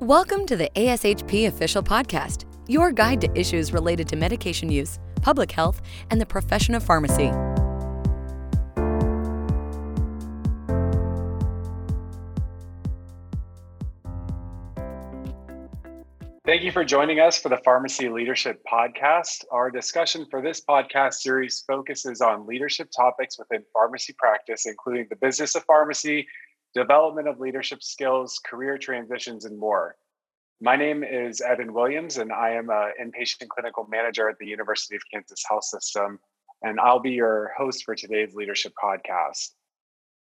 Welcome to the ASHP Official Podcast, your guide to issues related to medication use, public health, and the profession of pharmacy. Thank you for joining us for the Pharmacy Leadership Podcast. Our discussion for this podcast series focuses on leadership topics within pharmacy practice, including the business of pharmacy, development of leadership skills, career transitions, and more. My name is Evan Williams, and I am an inpatient clinical manager at the University of Kansas Health System, and I'll be your host for today's leadership podcast.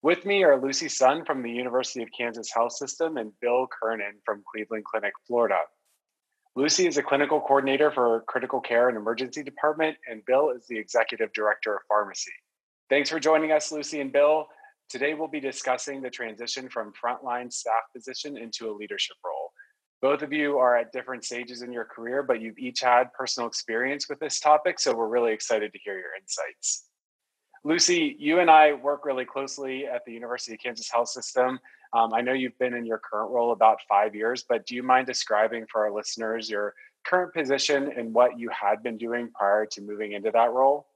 With me are Lucy Sun from the University of Kansas Health System and Bill Kernan from Cleveland Clinic, Florida. Lucy is a clinical coordinator for critical care and emergency department, and Bill is the executive director of pharmacy. Thanks for joining us, Lucy and Bill. Today, we'll be discussing the transition from frontline staff position into a leadership role. Both of you are at different stages in your career, but you've each had personal experience with this topic, so we're really excited to hear your insights. Lucy, you and I work really closely at the University of Kansas Health System. Um, I know you've been in your current role about five years, but do you mind describing for our listeners your current position and what you had been doing prior to moving into that role?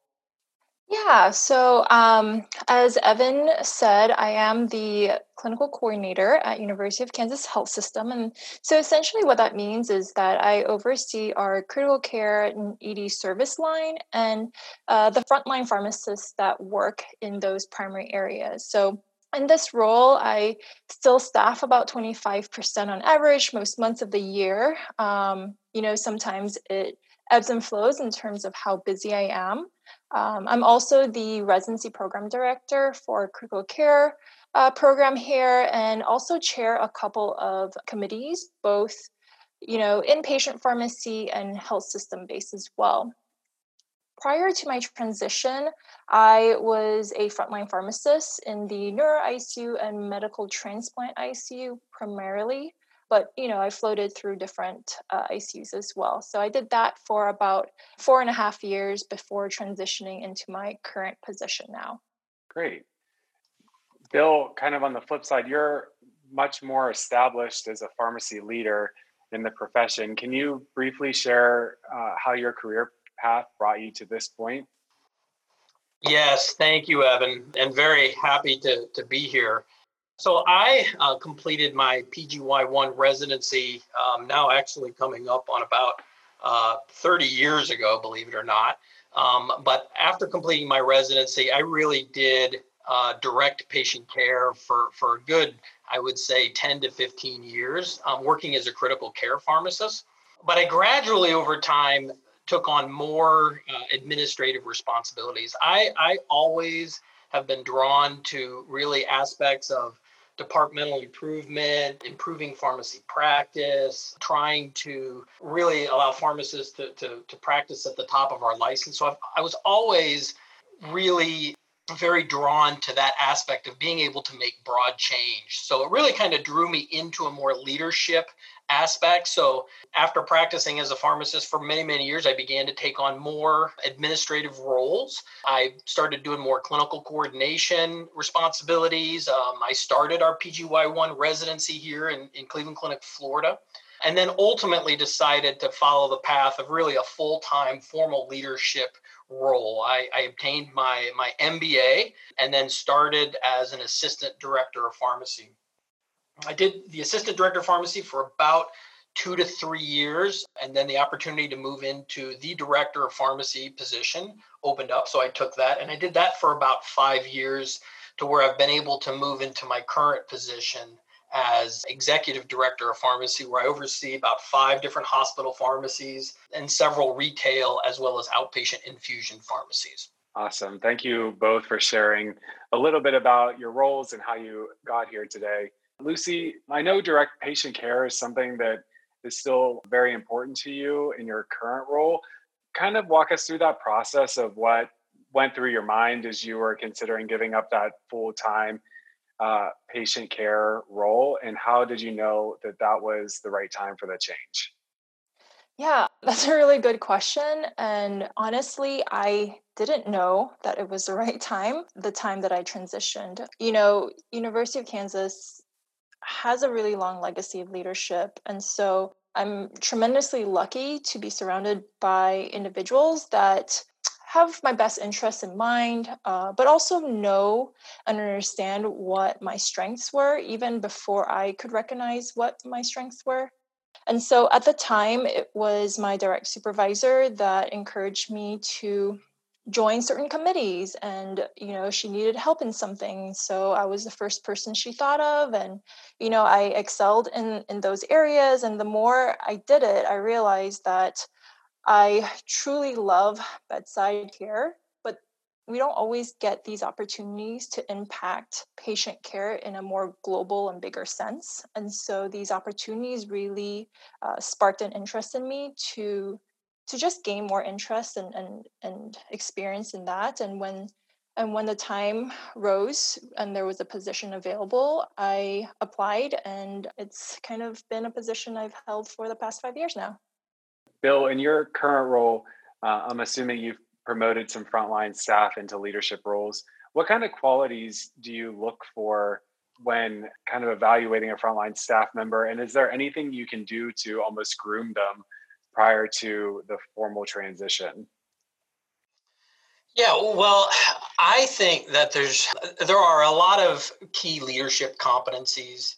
Yeah, so um, as Evan said, I am the clinical coordinator at University of Kansas Health System, and so essentially what that means is that I oversee our critical care and ED service line and uh, the frontline pharmacists that work in those primary areas. So in this role, I still staff about 25% on average most months of the year. Um, you know, sometimes it ebbs and flows in terms of how busy I am. Um, I'm also the residency program director for critical care uh, program here and also chair a couple of committees, both you know, inpatient pharmacy and health system based as well. Prior to my transition, I was a frontline pharmacist in the neuro ICU and medical transplant ICU primarily but you know i floated through different uh, icus as well. So i did that for about four and a half years before transitioning into my current position now. Great. Bill kind of on the flip side you're much more established as a pharmacy leader in the profession. Can you briefly share uh, how your career path brought you to this point? Yes thank you evan and very happy to, to be here so I uh, completed my PGY1 residency um, now actually coming up on about uh, 30 years ago, believe it or not. Um, but after completing my residency, I really did uh, direct patient care for, for a good, I would say, 10 to 15 years, um, working as a critical care pharmacist. But I gradually, over time, took on more uh, administrative responsibilities. I, I always have been drawn to really aspects of departmental improvement, improving pharmacy practice, trying to really allow pharmacists to, to, to practice at the top of our license. So I've, I was always really very drawn to that aspect of being able to make broad change. So it really kind of drew me into a more leadership aspect. So after practicing as a pharmacist for many, many years, I began to take on more administrative roles. I started doing more clinical coordination responsibilities. Um, I started our PGY1 residency here in, in Cleveland Clinic, Florida and then ultimately decided to follow the path of really a full-time formal leadership role. I, I, obtained my my MBA and then started as an assistant director of pharmacy. I did the assistant director of pharmacy for about two to three years, and then the opportunity to move into the director of pharmacy position opened up. So I took that, and I did that for about five years to where I've been able to move into my current position as executive director of pharmacy, where I oversee about five different hospital pharmacies and several retail as well as outpatient infusion pharmacies. Awesome. Thank you both for sharing a little bit about your roles and how you got here today. Lucy, I know direct patient care is something that is still very important to you in your current role. Kind of walk us through that process of what went through your mind as you were considering giving up that full time uh, patient care role and how did you know that that was the right time for the change yeah that's a really good question and honestly i didn't know that it was the right time the time that i transitioned you know university of kansas has a really long legacy of leadership. And so I'm tremendously lucky to be surrounded by individuals that have my best interests in mind, uh, but also know and understand what my strengths were, even before I could recognize what my strengths were. And so at the time, it was my direct supervisor that encouraged me to join certain committees and you know she needed help in something so i was the first person she thought of and you know i excelled in in those areas and the more i did it i realized that i truly love bedside care but we don't always get these opportunities to impact patient care in a more global and bigger sense and so these opportunities really uh, sparked an interest in me to to just gain more interest and and and experience in that. And when and when the time rose and there was a position available i applied and it's kind of been a position i've held for the past five years now. Bill in your current role uh, i'm assuming you've promoted some frontline staff into leadership roles. What kind of qualities do you look for when kind of evaluating a frontline staff member? And is there anything you can do to almost groom them prior to the formal transition? Yeah, well, I think that there's there are a lot of key leadership competencies.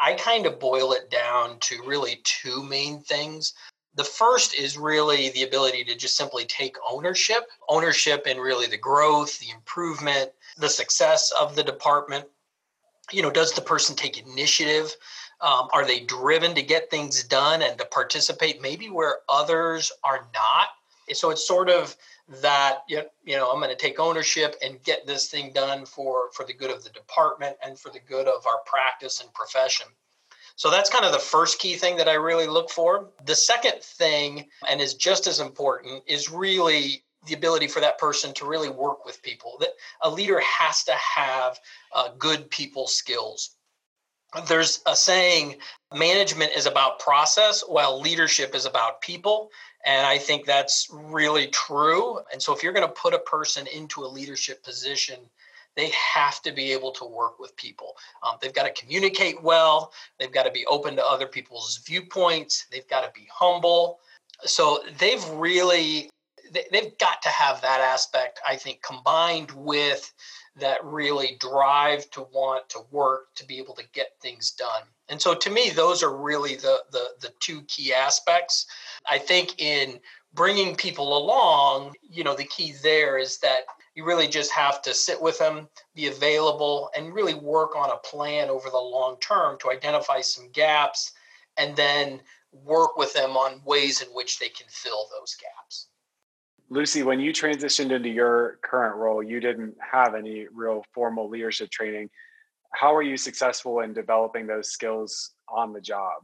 I kind of boil it down to really two main things. The first is really the ability to just simply take ownership, ownership in really the growth, the improvement, the success of the department. You know, does the person take initiative um, are they driven to get things done and to participate maybe where others are not? So it's sort of that you know I'm going to take ownership and get this thing done for for the good of the department and for the good of our practice and profession. So that's kind of the first key thing that I really look for. The second thing, and is just as important, is really the ability for that person to really work with people. That a leader has to have uh, good people skills. There's a saying management is about process while leadership is about people and i think that's really true. And so if you're going to put a person into a leadership position they have to be able to work with people. Um, they've got to communicate well they've got to be open to other people's viewpoints they've got to be humble. So they've really they've got to have that aspect i think combined with that really drive to want to work to be able to get things done. And so to me, those are really the, the, the two key aspects. I think in bringing people along, you know, the key there is that you really just have to sit with them, be available, and really work on a plan over the long term to identify some gaps and then work with them on ways in which they can fill those gaps. Lucy, when you transitioned into your current role, you didn't have any real formal leadership training. How were you successful in developing those skills on the job?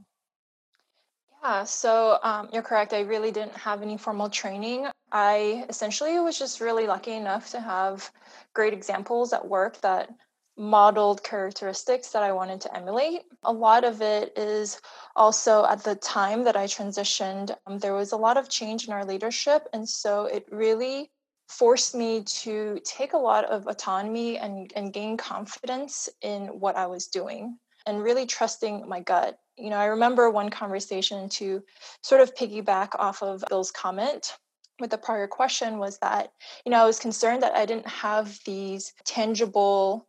Yeah, so um, you're correct. I really didn't have any formal training. I essentially was just really lucky enough to have great examples at work that modeled characteristics that I wanted to emulate. A lot of it is also at the time that I transitioned, um, there was a lot of change in our leadership. And so it really forced me to take a lot of autonomy and, and gain confidence in what I was doing and really trusting my gut. You know, I remember one conversation to sort of piggyback off of Bill's comment with the prior question was that, you know, I was concerned that I didn't have these tangible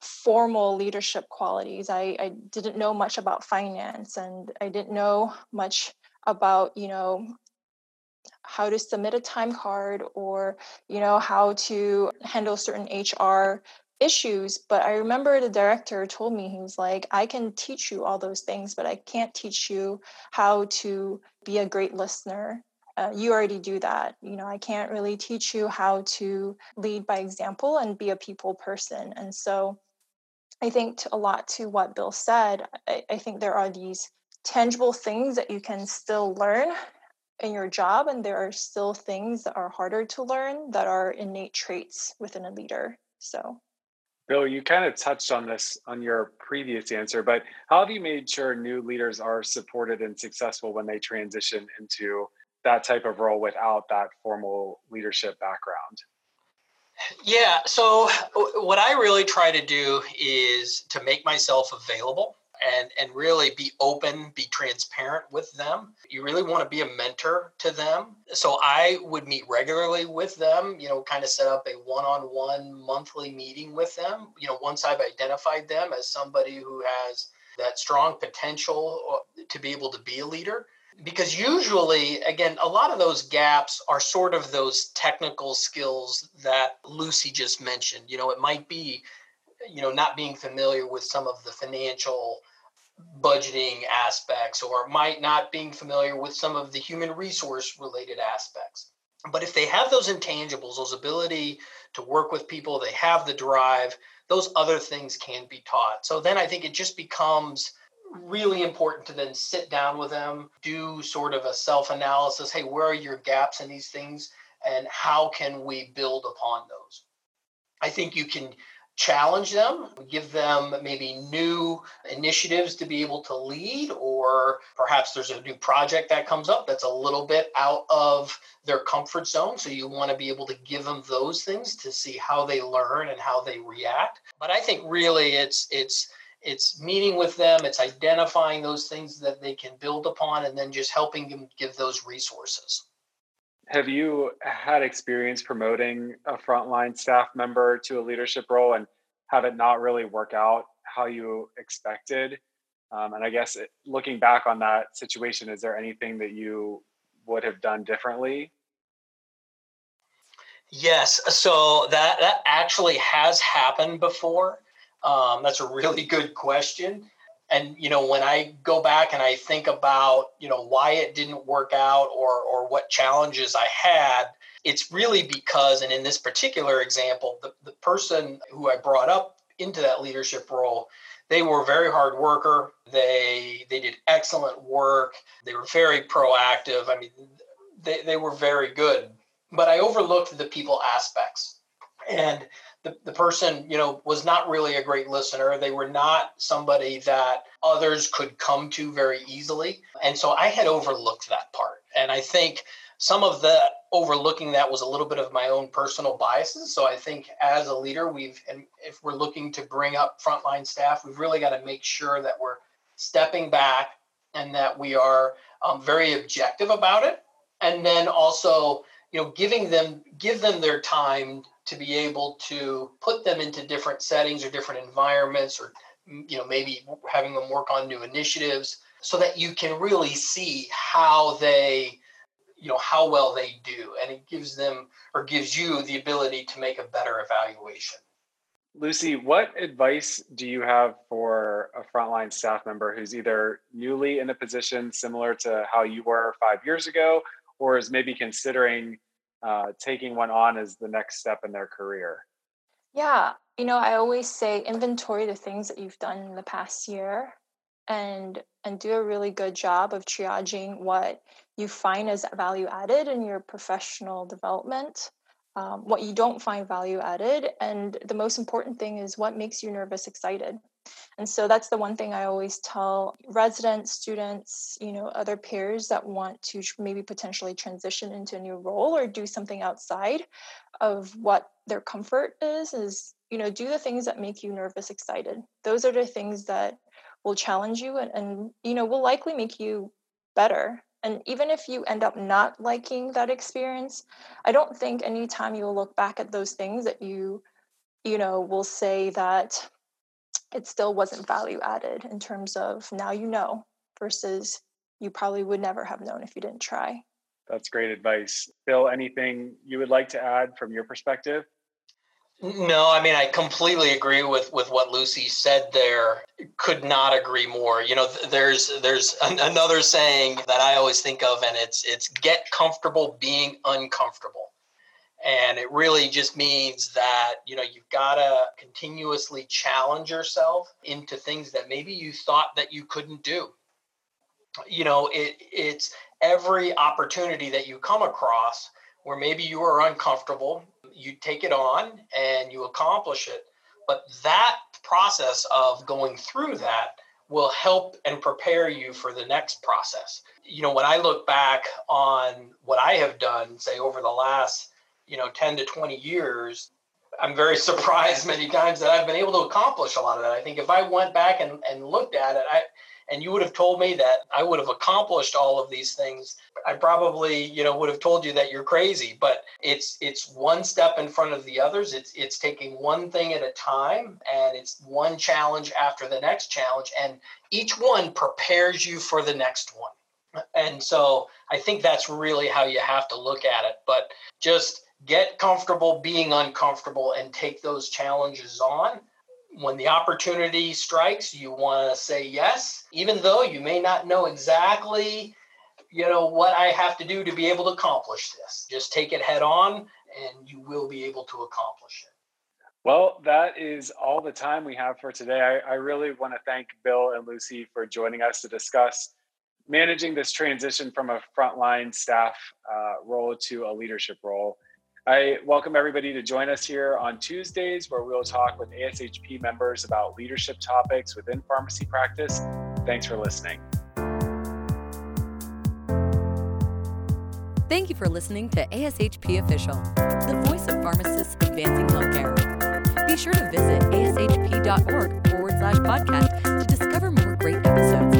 formal leadership qualities. I, I didn't know much about finance and I didn't know much about, you know, how to submit a time card or, you know, how to handle certain HR issues. But I remember the director told me, he was like, I can teach you all those things, but I can't teach you how to be a great listener uh, you already do that. You know, I can't really teach you how to lead by example and be a people person. And so I think a lot to what Bill said. I, I think there are these tangible things that you can still learn in your job, and there are still things that are harder to learn that are innate traits within a leader. So, Bill, you kind of touched on this on your previous answer, but how have you made sure new leaders are supported and successful when they transition into that type of role without that formal leadership background? Yeah. So, what I really try to do is to make myself available. and and really be open be transparent with them you really want to be a mentor to them so i would meet regularly with them you know kind of set up a one-on-one monthly meeting with them you know once i've identified them as somebody who has that strong potential uh, to be able to be a leader because usually again a lot of those gaps are sort of those technical skills that lucy just mentioned. You know it might be you know not being familiar with some of the financial budgeting aspects or might not being familiar with some of the human resource related aspects. But if they have those intangibles those ability to work with people they have the drive those other things can be taught. So then i think it just becomes really important to then sit down with them do sort of a self analysis hey where are your gaps in these things and how can we build upon those i think you can challenge them, give them maybe new initiatives to be able to lead, or perhaps there's a new project that comes up that's a little bit out of their comfort zone. So you want to be able to give them those things to see how they learn and how they react. But I think really it's it's it's meeting with them, it's identifying those things that they can build upon, and then just helping them give those resources. Have you had experience promoting a frontline staff member to a leadership role and have it not really work out how you expected? Um, and I guess it, looking back on that situation, is there anything that you would have done differently? Yes, so that that actually has happened before. Um, that's a really good question. And you know when i go back and i think about you know why it didn't work out or or what challenges i had it's really because and in this particular example the, the person who i brought up into that leadership role they were a very hard worker. They they did excellent work. They were very proactive. I mean they, they were very good. But i overlooked the people aspects. And the, the person you know was not really a great listener. They were not somebody that others could come to very easily. And so i had overlooked that part. And i think some of the overlooking that was a little bit of my own personal biases. So i think as a leader we've and if we're looking to bring up frontline staff we've really got to make sure that we're stepping back and that we are um, very objective about it. And then also you know giving them give them their time to be able to put them into different settings or different environments or you know maybe having them work on new initiatives so that you can really see how they you know how well they do. And it gives them or gives you the ability to make a better evaluation. Lucy what advice do you have for a frontline staff member who's either newly in a position similar to how you were five years ago or is maybe considering uh, taking one on as the next step in their career? Yeah, you know, I always say inventory the things that you've done in the past year and and do a really good job of triaging what you find as value added in your professional development um, what you don't find value added and the most important thing is what makes you nervous excited and so that's the one thing I always tell residents, students, you know, other peers that want to maybe potentially transition into a new role or do something outside of what their comfort is is, you know, do the things that make you nervous excited. Those are the things that will challenge you and, and you know, will likely make you better and even if you end up not liking that experience i don't think anytime you will look back at those things that you you know will say that it still wasn't value added in terms of now you know versus you probably would never have known if you didn't try. That's great advice. Bill, anything you would like to add from your perspective? No, I mean I completely agree with with what Lucy said there. Could not agree more. You know, there's there's an, another saying that I always think of and it's it's get comfortable being uncomfortable and it really just means that you know you've got to continuously challenge yourself into things that maybe you thought that you couldn't do. You know it, it's every opportunity that you come across where maybe you are uncomfortable you take it on and you accomplish it. But that process of going through that will help and prepare you for the next process. You know when i look back on what i have done say over the last you know 10 to 20 years I'm very surprised many times that I've been able to accomplish a lot of that. I think if I went back and, and looked at it, I and you would have told me that I would have accomplished all of these things, I probably, you know, would have told you that you're crazy. But it's it's one step in front of the others. It's it's taking one thing at a time and it's one challenge after the next challenge. And each one prepares you for the next one. And so I think that's really how you have to look at it. But just get comfortable being uncomfortable and take those challenges on when the opportunity strikes, you want to say yes, even though you may not know exactly, you know, what I have to do to be able to accomplish this. Just take it head on and you will be able to accomplish it. Well, that is all the time we have for today. I, I really want to thank Bill and Lucy for joining us to discuss managing this transition from a frontline staff uh, role to a leadership role. I welcome everybody to join us here on Tuesdays, where we'll talk with ASHP members about leadership topics within pharmacy practice. Thanks for listening. Thank you for listening to ASHP Official, the voice of pharmacists advancing healthcare. Be sure to visit ashp.org forward slash podcast to discover more great episodes